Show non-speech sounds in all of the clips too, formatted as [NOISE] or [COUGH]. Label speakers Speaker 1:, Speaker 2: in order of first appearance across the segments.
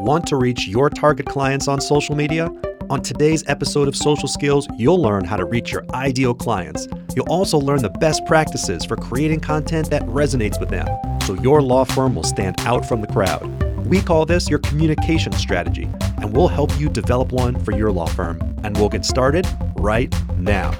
Speaker 1: Want to reach your target clients on social media? On today's episode of Social Skills, you'll learn how to reach your ideal clients. You'll also learn the best practices for creating content that resonates with them so your law firm will stand out from the crowd. We call this your communication strategy, and we'll help you develop one for your law firm. And we'll get started right now.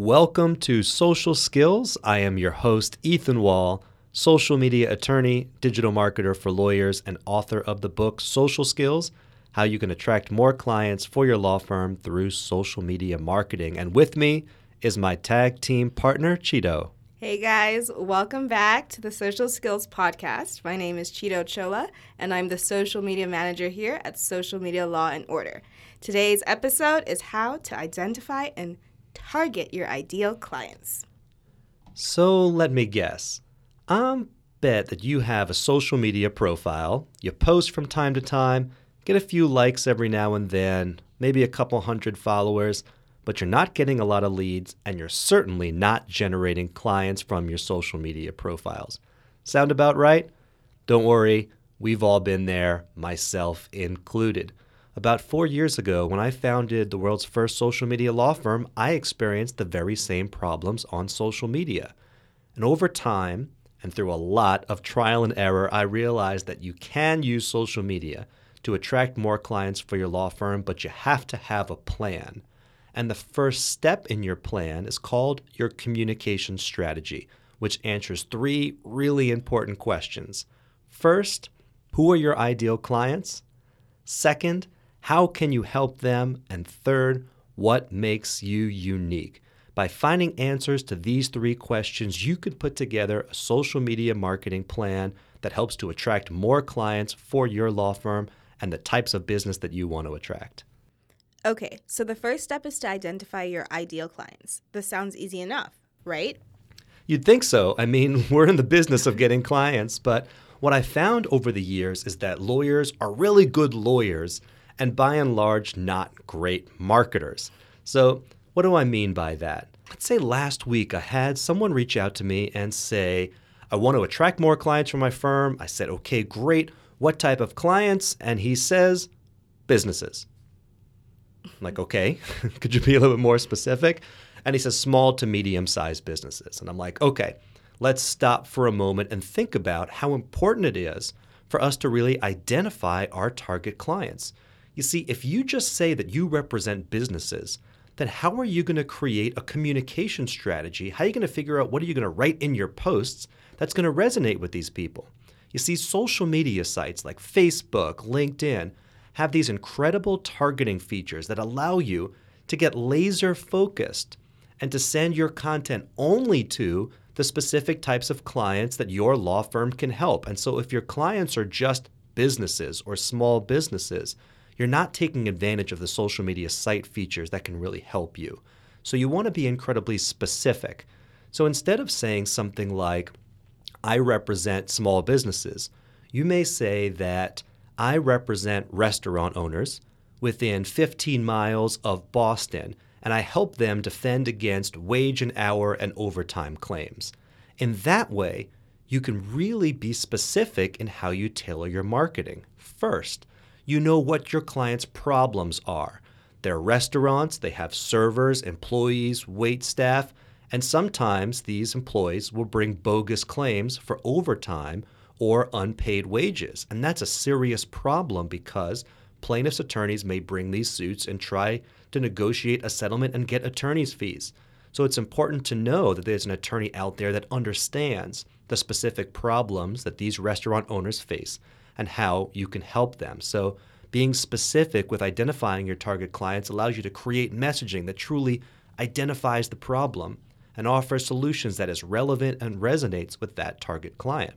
Speaker 1: Welcome to Social Skills. I am your host, Ethan Wall, social media attorney, digital marketer for lawyers, and author of the book Social Skills How You Can Attract More Clients for Your Law Firm Through Social Media Marketing. And with me is my tag team partner, Cheeto.
Speaker 2: Hey guys, welcome back to the Social Skills Podcast. My name is Cheeto Chola, and I'm the social media manager here at Social Media Law and Order. Today's episode is how to identify and target your ideal clients.
Speaker 1: So let me guess. I bet that you have a social media profile, you post from time to time, get a few likes every now and then, maybe a couple hundred followers, but you're not getting a lot of leads and you're certainly not generating clients from your social media profiles. Sound about right? Don't worry, we've all been there, myself included. About four years ago, when I founded the world's first social media law firm, I experienced the very same problems on social media. And over time, and through a lot of trial and error, I realized that you can use social media to attract more clients for your law firm, but you have to have a plan. And the first step in your plan is called your communication strategy, which answers three really important questions. First, who are your ideal clients? Second, how can you help them? And third, what makes you unique? By finding answers to these three questions, you can put together a social media marketing plan that helps to attract more clients for your law firm and the types of business that you want to attract.
Speaker 2: Okay, so the first step is to identify your ideal clients. This sounds easy enough, right?
Speaker 1: You'd think so. I mean, [LAUGHS] we're in the business of getting clients, but what I found over the years is that lawyers are really good lawyers and by and large, not great marketers. So, what do I mean by that? Let's say last week I had someone reach out to me and say, I want to attract more clients for my firm. I said, okay, great. What type of clients? And he says, businesses. I'm like, okay, [LAUGHS] could you be a little bit more specific? And he says, small to medium sized businesses. And I'm like, okay, let's stop for a moment and think about how important it is for us to really identify our target clients. You see, if you just say that you represent businesses, then how are you going to create a communication strategy? How are you going to figure out what are you going to write in your posts that's going to resonate with these people? You see, social media sites like Facebook, LinkedIn have these incredible targeting features that allow you to get laser focused and to send your content only to the specific types of clients that your law firm can help. And so if your clients are just businesses or small businesses, you're not taking advantage of the social media site features that can really help you. So you want to be incredibly specific. So instead of saying something like, I represent small businesses, you may say that I represent restaurant owners within 15 miles of Boston, and I help them defend against wage and hour and overtime claims. In that way, you can really be specific in how you tailor your marketing. First, you know what your clients' problems are. They're restaurants, they have servers, employees, wait staff, and sometimes these employees will bring bogus claims for overtime or unpaid wages. And that's a serious problem because plaintiffs' attorneys may bring these suits and try to negotiate a settlement and get attorney's fees. So it's important to know that there's an attorney out there that understands the specific problems that these restaurant owners face and how you can help them. So, being specific with identifying your target clients allows you to create messaging that truly identifies the problem and offers solutions that is relevant and resonates with that target client.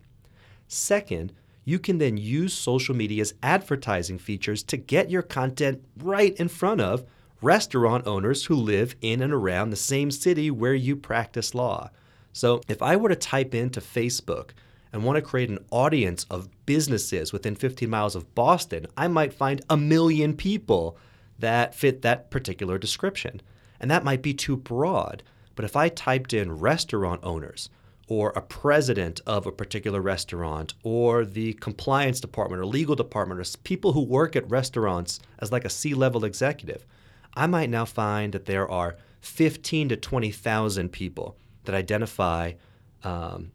Speaker 1: Second, you can then use social media's advertising features to get your content right in front of restaurant owners who live in and around the same city where you practice law. So, if I were to type into Facebook and want to create an audience of businesses within 15 miles of Boston, I might find a million people that fit that particular description. And that might be too broad. But if I typed in restaurant owners, or a president of a particular restaurant, or the compliance department or legal department, or people who work at restaurants as like a C level executive, I might now find that there are 15 to 20,000 people that identify um,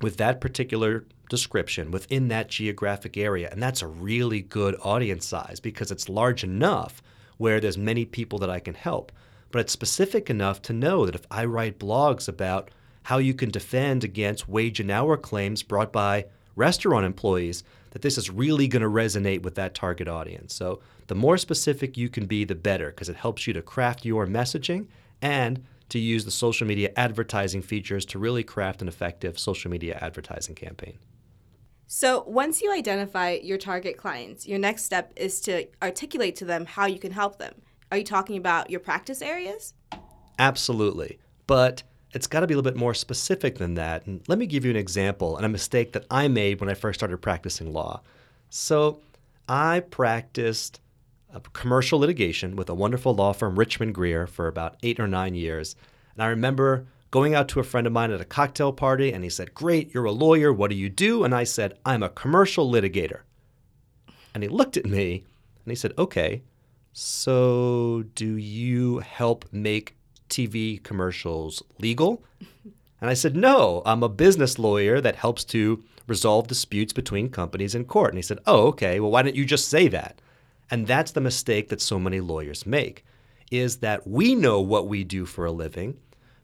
Speaker 1: with that particular description within that geographic area. And that's a really good audience size because it's large enough where there's many people that I can help. But it's specific enough to know that if I write blogs about how you can defend against wage and hour claims brought by restaurant employees, that this is really going to resonate with that target audience. So the more specific you can be, the better because it helps you to craft your messaging and to use the social media advertising features to really craft an effective social media advertising campaign.
Speaker 2: So, once you identify your target clients, your next step is to articulate to them how you can help them. Are you talking about your practice areas?
Speaker 1: Absolutely. But it's got to be a little bit more specific than that. And let me give you an example and a mistake that I made when I first started practicing law. So, I practiced commercial litigation with a wonderful law firm, Richman Greer, for about eight or nine years. And I remember going out to a friend of mine at a cocktail party, and he said, Great, you're a lawyer. What do you do? And I said, I'm a commercial litigator. And he looked at me and he said, Okay, so do you help make TV commercials legal? And I said, No, I'm a business lawyer that helps to resolve disputes between companies in court. And he said, Oh, okay, well, why don't you just say that? And that's the mistake that so many lawyers make is that we know what we do for a living,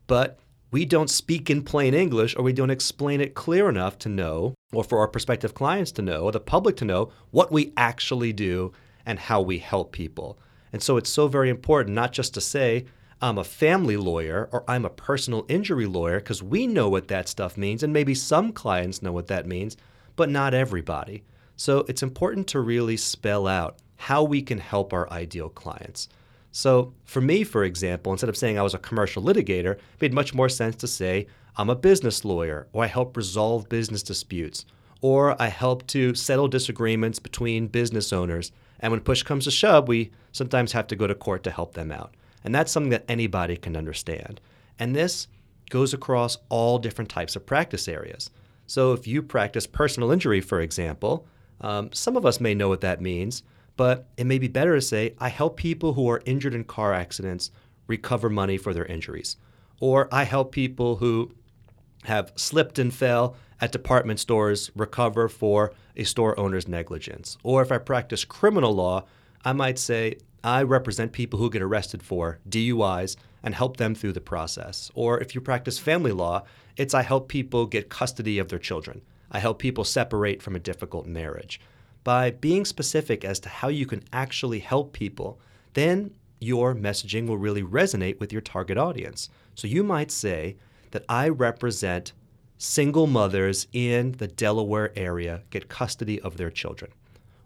Speaker 1: but we don't speak in plain English or we don't explain it clear enough to know, or for our prospective clients to know, or the public to know what we actually do and how we help people. And so it's so very important not just to say, I'm a family lawyer or I'm a personal injury lawyer, because we know what that stuff means, and maybe some clients know what that means, but not everybody. So it's important to really spell out how we can help our ideal clients. So, for me, for example, instead of saying I was a commercial litigator, it made much more sense to say I'm a business lawyer, or I help resolve business disputes, or I help to settle disagreements between business owners. And when push comes to shove, we sometimes have to go to court to help them out. And that's something that anybody can understand. And this goes across all different types of practice areas. So, if you practice personal injury, for example, um, some of us may know what that means. But it may be better to say, I help people who are injured in car accidents recover money for their injuries. Or I help people who have slipped and fell at department stores recover for a store owner's negligence. Or if I practice criminal law, I might say, I represent people who get arrested for DUIs and help them through the process. Or if you practice family law, it's I help people get custody of their children. I help people separate from a difficult marriage by being specific as to how you can actually help people, then your messaging will really resonate with your target audience. So you might say that I represent single mothers in the Delaware area get custody of their children.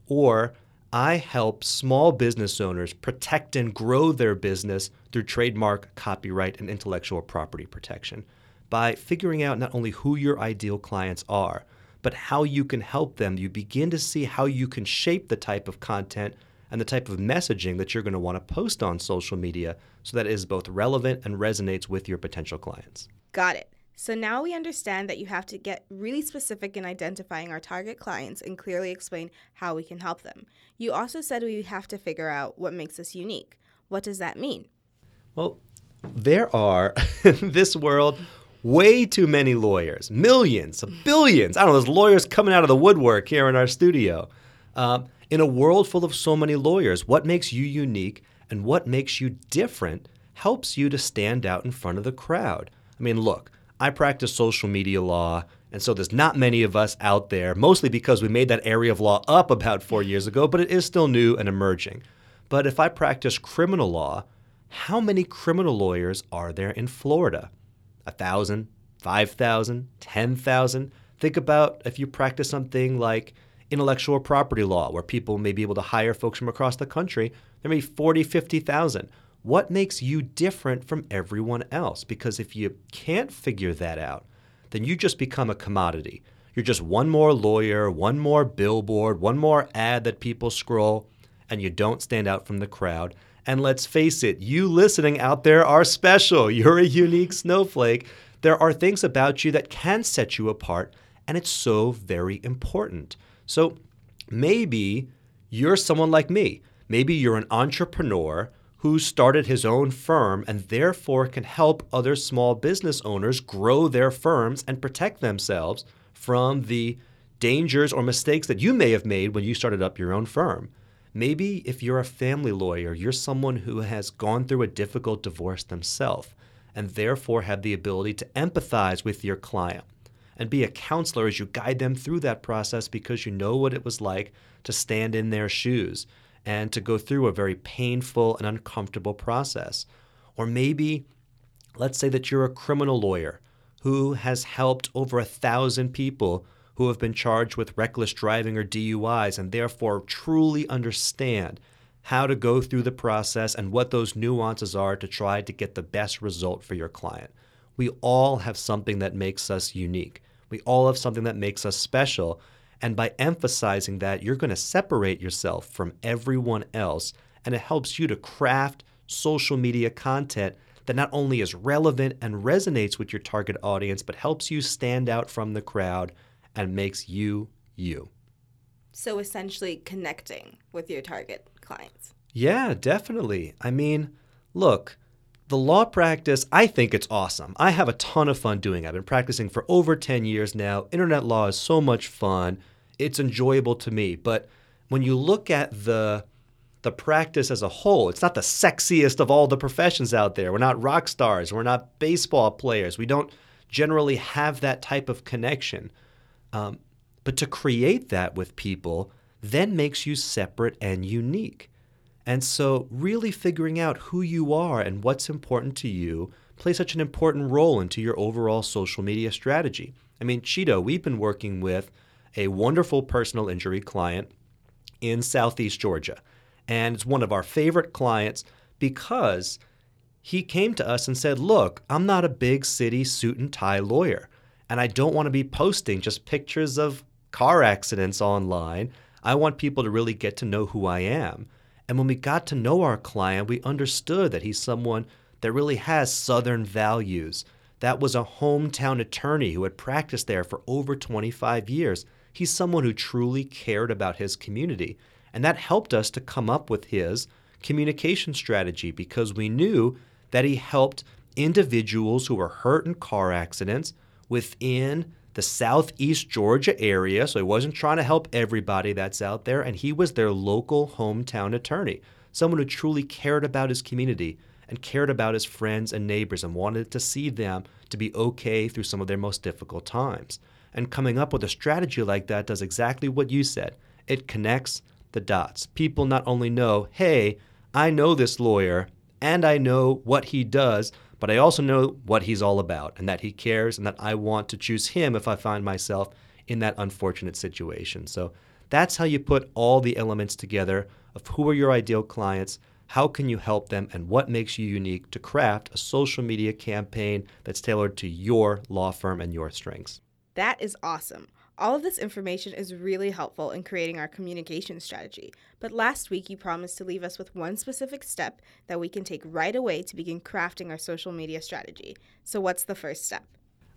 Speaker 1: Or I help small business owners protect and grow their business through trademark, copyright, and intellectual property protection by figuring out not only who your ideal clients are, but how you can help them. You begin to see how you can shape the type of content and the type of messaging that you're going to want to post on social media so that it is both relevant and resonates with your potential clients.
Speaker 2: Got it. So now we understand that you have to get really specific in identifying our target clients and clearly explain how we can help them. You also said we have to figure out what makes us unique. What does that mean?
Speaker 1: Well, there are [LAUGHS] in this world way too many lawyers, millions, billions. I don't know, there's lawyers coming out of the woodwork here in our studio. Uh, in a world full of so many lawyers, what makes you unique and what makes you different helps you to stand out in front of the crowd. I mean, look, I practice social media law, and so there's not many of us out there, mostly because we made that area of law up about four years ago, but it is still new and emerging. But if I practice criminal law, how many criminal lawyers are there in Florida? A thousand, five thousand, ten thousand. Think about if you practice something like intellectual property law, where people may be able to hire folks from across the country. There may be 40, 50,000. What makes you different from everyone else? Because if you can't figure that out, then you just become a commodity. You're just one more lawyer, one more billboard, one more ad that people scroll, and you don't stand out from the crowd. And let's face it, you listening out there are special. You're a unique snowflake. There are things about you that can set you apart, and it's so very important. So maybe you're someone like me. Maybe you're an entrepreneur who started his own firm and therefore can help other small business owners grow their firms and protect themselves from the dangers or mistakes that you may have made when you started up your own firm. Maybe if you're a family lawyer, you're someone who has gone through a difficult divorce themselves and therefore have the ability to empathize with your client and be a counselor as you guide them through that process because you know what it was like to stand in their shoes and to go through a very painful and uncomfortable process. Or maybe, let's say that you're a criminal lawyer who has helped over a thousand people who have been charged with reckless driving or DUIs and therefore truly understand how to go through the process and what those nuances are to try to get the best result for your client. We all have something that makes us unique. We all have something that makes us special. And by emphasizing that, you're going to separate yourself from everyone else. And it helps you to craft social media content that not only is relevant and resonates with your target audience, but helps you stand out from the crowd and makes you you.
Speaker 2: So essentially connecting with your target clients.
Speaker 1: Yeah, definitely. I mean, look, the law practice, I think it's awesome. I have a ton of fun doing it. I've been practicing for over 10 years now. Internet law is so much fun. It's enjoyable to me. But when you look at the the practice as a whole, it's not the sexiest of all the professions out there. We're not rock stars. We're not baseball players. We don't generally have that type of connection. Um, but to create that with people then makes you separate and unique. And so, really figuring out who you are and what's important to you plays such an important role into your overall social media strategy. I mean, Cheeto, we've been working with a wonderful personal injury client in Southeast Georgia. And it's one of our favorite clients because he came to us and said, Look, I'm not a big city suit and tie lawyer, and I don't want to be posting just pictures of car accidents online. I want people to really get to know who I am. And when we got to know our client, we understood that he's someone that really has Southern values. That was a hometown attorney who had practiced there for over 25 years. He's someone who truly cared about his community. And that helped us to come up with his communication strategy because we knew that he helped individuals who were hurt in car accidents within the southeast Georgia area. So he wasn't trying to help everybody that's out there. And he was their local hometown attorney, someone who truly cared about his community and cared about his friends and neighbors and wanted to see them to be okay through some of their most difficult times. And coming up with a strategy like that does exactly what you said it connects the dots. People not only know, hey, I know this lawyer and I know what he does, but I also know what he's all about and that he cares and that I want to choose him if I find myself in that unfortunate situation. So that's how you put all the elements together of who are your ideal clients, how can you help them, and what makes you unique to craft a social media campaign that's tailored to your law firm and your strengths.
Speaker 2: That is awesome. All of this information is really helpful in creating our communication strategy. But last week, you promised to leave us with one specific step that we can take right away to begin crafting our social media strategy. So, what's the first step?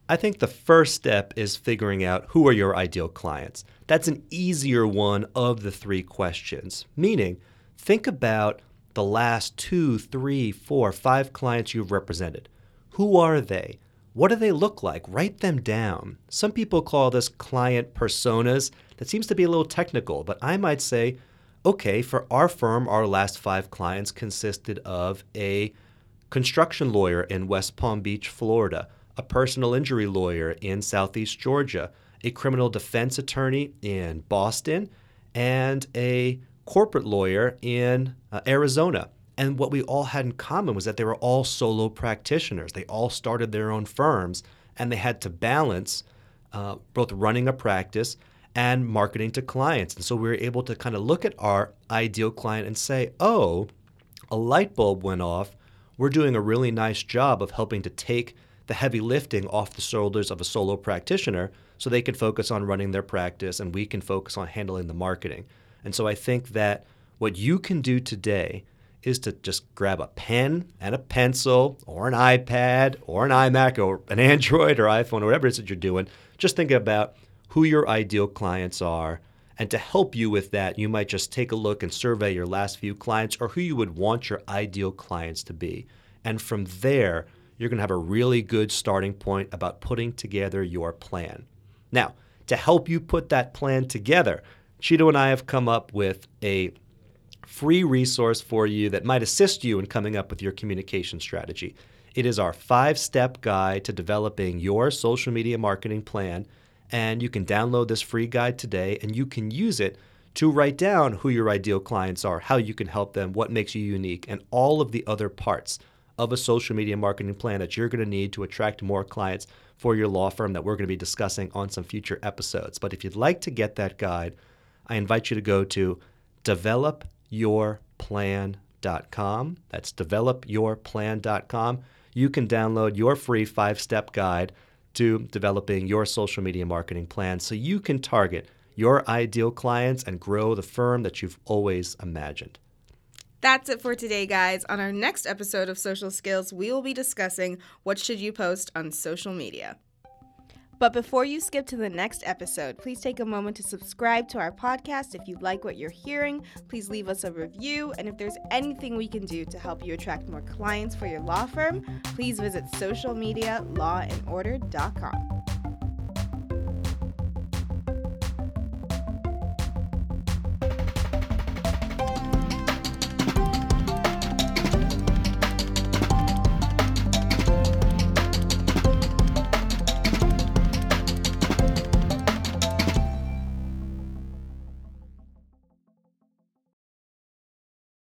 Speaker 1: I think the first step is figuring out who are your ideal clients. That's an easier one of the three questions, meaning, think about the last two, three, four, five clients you've represented. Who are they? What do they look like? Write them down. Some people call this client personas. That seems to be a little technical, but I might say, okay, for our firm, our last five clients consisted of a construction lawyer in West Palm Beach, Florida, a personal injury lawyer in Southeast Georgia, a criminal defense attorney in Boston, and a corporate lawyer in uh, Arizona. And what we all had in common was that they were all solo practitioners. They all started their own firms and they had to balance uh, both running a practice and marketing to clients. And so we were able to kind of look at our ideal client and say, oh, a light bulb went off. We're doing a really nice job of helping to take the heavy lifting off the shoulders of a solo practitioner so they can focus on running their practice and we can focus on handling the marketing. And so I think that what you can do today is to just grab a pen and a pencil or an iPad or an iMac or an Android or iPhone or whatever it is that you're doing. Just think about who your ideal clients are. And to help you with that, you might just take a look and survey your last few clients or who you would want your ideal clients to be. And from there, you're going to have a really good starting point about putting together your plan. Now, to help you put that plan together, Cheeto and I have come up with a free resource for you that might assist you in coming up with your communication strategy. It is our five step guide to developing your social media marketing plan. And you can download this free guide today and you can use it to write down who your ideal clients are, how you can help them, what makes you unique, and all of the other parts of a social media marketing plan that you're going to need to attract more clients for your law firm that we're going to be discussing on some future episodes. But if you'd like to get that guide, I invite you to go to developyourplan.com. That's developyourplan.com. You can download your free five step guide to developing your social media marketing plan so you can target your ideal clients and grow the firm that you've always imagined.
Speaker 2: That's it for today, guys. On our next episode of Social Skills, we will be discussing what should you post on social media. But before you skip to the next episode, please take a moment to subscribe to our podcast. If you like what you're hearing, please leave us a review. And if there's anything we can do to help you attract more clients for your law firm, please visit socialmedialawandorder.com.